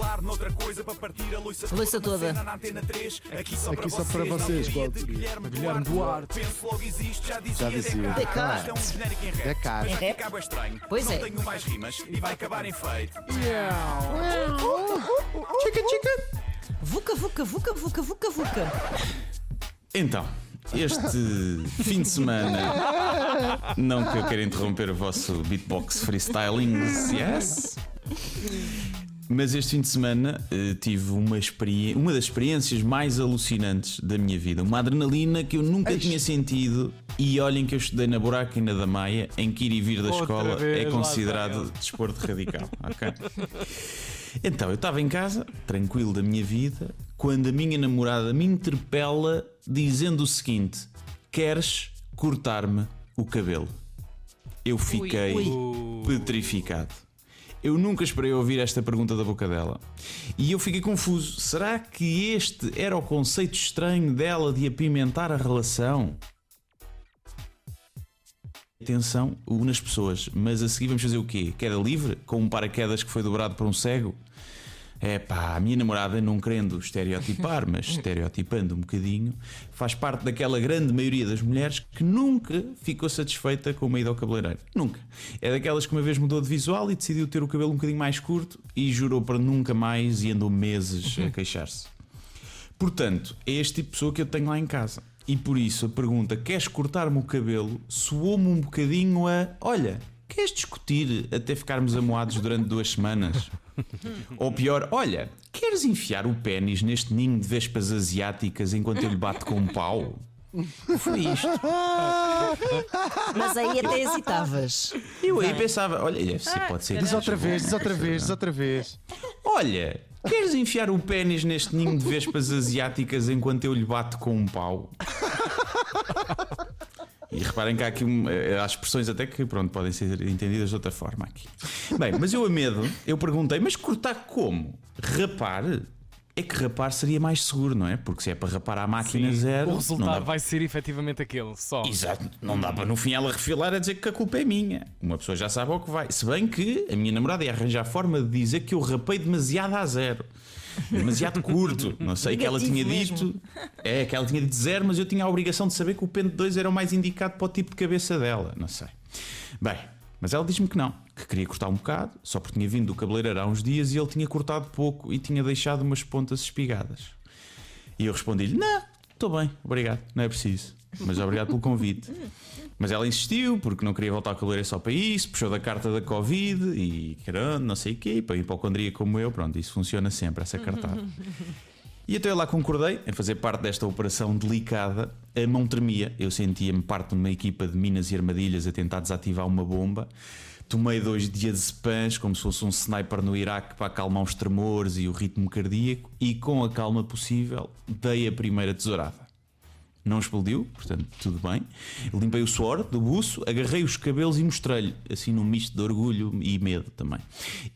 falar noutra coisa para partir a louça Louça toda. na antena 3, aqui só Aqui para só vocês. para vocês, seria? Guilherme, Guilherme Duarte. Duarte. Penso logo existe, já dizia, Já dizia. Descartes. Isto é um genérico em rap. Mas rap? ficar bué estranho. Pois não é. tenho mais rimas e vai acabar em feito. Chica, chica. Vuca, vuca, vuca, vuca, vuca, vuca. Então, este fim de semana, não que eu queira interromper o vosso beatbox freestyling, yes? Mas este fim de semana eh, tive uma, experi- uma das experiências mais alucinantes da minha vida. Uma adrenalina que eu nunca tinha sentido. E olhem que eu estudei na Buraquina da Maia, em que ir e vir da Outra escola vez, é considerado desporto radical. ok? Então, eu estava em casa, tranquilo da minha vida, quando a minha namorada me interpela dizendo o seguinte: Queres cortar-me o cabelo? Eu fiquei ui. petrificado. Eu nunca esperei ouvir esta pergunta da boca dela. E eu fiquei confuso. Será que este era o conceito estranho dela de apimentar a relação? Atenção, une as pessoas, mas a seguir vamos fazer o quê? Queda livre? Com um paraquedas que foi dobrado por um cego? É pá, a minha namorada, não querendo estereotipar, mas estereotipando um bocadinho, faz parte daquela grande maioria das mulheres que nunca ficou satisfeita com uma ida ao cabeleireiro. Nunca. É daquelas que uma vez mudou de visual e decidiu ter o cabelo um bocadinho mais curto e jurou para nunca mais e andou meses a queixar-se. Portanto, é este tipo de pessoa que eu tenho lá em casa. E por isso a pergunta: queres cortar-me o cabelo? soou-me um bocadinho a: olha, queres discutir até ficarmos amoados durante duas semanas? Ou pior, olha, queres enfiar o pênis neste ninho de vespas asiáticas enquanto eu lhe bato com um pau? Foi isto. Mas aí até hesitavas. Eu aí pensava: olha, deve ser, pode ser. Diz outra vez, diz outra vez, diz outra vez. Olha, queres enfiar o pênis neste ninho de vespas asiáticas enquanto eu lhe bato com um pau? E reparem que há aqui um, eh, há expressões até que pronto, podem ser entendidas de outra forma aqui. Bem, mas eu a medo, eu perguntei, mas cortar como? Rapar? É que rapar seria mais seguro, não é? Porque se é para rapar à máquina Sim, zero. o resultado dá- vai ser efetivamente aquele, só. Exato, não dá para no fim ela refilar a dizer que a culpa é minha. Uma pessoa já sabe ao que vai. Se bem que a minha namorada ia arranjar forma de dizer que eu rapei demasiado a zero. Demasiado curto. Não sei que ela tinha dito. É, que ela tinha dito zero, mas eu tinha a obrigação de saber que o pente 2 era o mais indicado para o tipo de cabeça dela. Não sei. Bem, mas ela diz-me que não, que queria cortar um bocado, só porque tinha vindo do cabeleireiro há uns dias e ele tinha cortado pouco e tinha deixado umas pontas espigadas. E eu respondi-lhe: Não, estou bem, obrigado, não é preciso. Mas obrigado pelo convite. Mas ela insistiu porque não queria voltar ao cabeleireiro só para isso, puxou da carta da Covid e caramba, não sei o quê, para hipocondria como eu, pronto, isso funciona sempre, essa cartada. E até lá concordei em fazer parte desta operação delicada. A mão tremia, eu sentia-me parte de uma equipa de minas e armadilhas a tentar desativar uma bomba. Tomei dois diazepams como se fosse um sniper no Iraque para acalmar os tremores e o ritmo cardíaco e com a calma possível dei a primeira tesourada. Não explodiu, portanto, tudo bem. Limpei o suor do buço, agarrei os cabelos e mostrei-lhe, assim num misto de orgulho e medo também.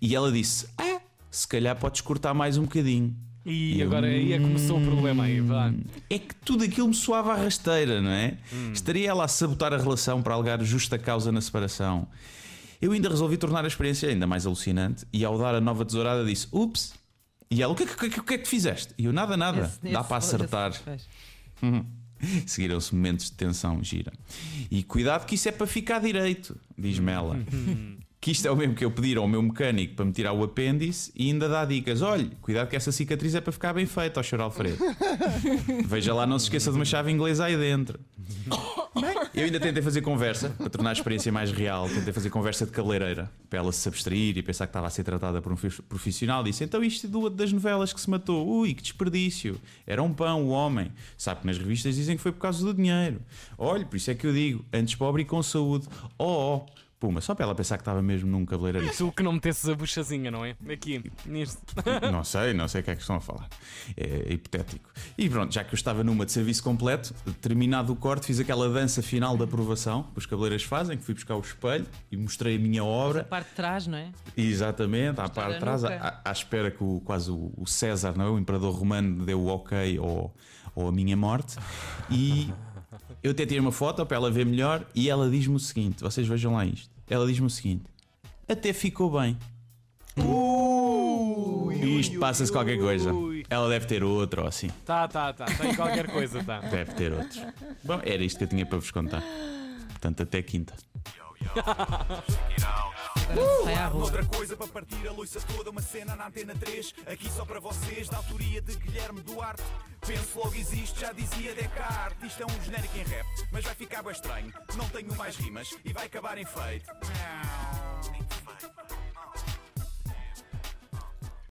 E ela disse: Ah, se calhar podes cortar mais um bocadinho. E Eu- agora aí é que começou o problema aí, vá. É que tudo aquilo me soava à rasteira, não é? Estaria ela a sabotar a relação para alegar justa causa na separação. Eu ainda resolvi tornar a experiência ainda mais alucinante e ao dar a nova tesourada disse: Ups! E ela: O que, é que- que, é que- é que fizeste? E eu: Nada, nada. Esse- Dá esse- para acertar. Pois. Seguiram-se momentos de tensão gira. E cuidado que isso é para ficar direito, diz-me ela. Que isto é o mesmo que eu pedir ao meu mecânico para me tirar o apêndice e ainda dá dicas. Olhe, cuidado que essa cicatriz é para ficar bem feita, ao Sr. Alfredo. Veja lá, não se esqueça de uma chave inglesa aí dentro. Eu ainda tentei fazer conversa para tornar a experiência mais real. Tentei fazer conversa de cabeleireira para ela se abstrair e pensar que estava a ser tratada por um fi- profissional. Disse: Então, isto do- das novelas que se matou, ui, que desperdício. Era um pão, o homem. Sabe que nas revistas dizem que foi por causa do dinheiro. Olhe, por isso é que eu digo: antes pobre e com saúde. Oh, oh. Puma, só para ela pensar que estava mesmo num cabeleireiro. Tu que não metesses a buchazinha, não é? Aqui, nisto. Não sei, não sei o que é que estão a falar. É hipotético. E pronto, já que eu estava numa de serviço completo, terminado o corte, fiz aquela dança final da aprovação que os cabeleireiros fazem, que fui buscar o espelho e mostrei a minha A obra. parte de trás, não é? Exatamente, à parte a de trás, à, à espera que o, quase o, o César, não é? o imperador romano, deu o ok ou, ou a minha morte. E eu até tirei uma foto para ela ver melhor e ela diz-me o seguinte: vocês vejam lá isto. Ela diz-me o seguinte: até ficou bem. Isto passa-se qualquer coisa. ui. Ela deve ter outro ou assim. Tá, tá, tá. Tem qualquer coisa, tá. Deve ter outro. Bom, era isto que eu tinha para vos contar. Portanto, até quinta. À rua. Outra coisa para partir a louça toda, uma cena na antena 3, aqui só para vocês, da autoria de Guilherme Duarte. Penso logo existe, já dizia Descartes. Isto é um genérico em rap, mas vai ficar bem estranho. Não tenho mais rimas e vai acabar em feito.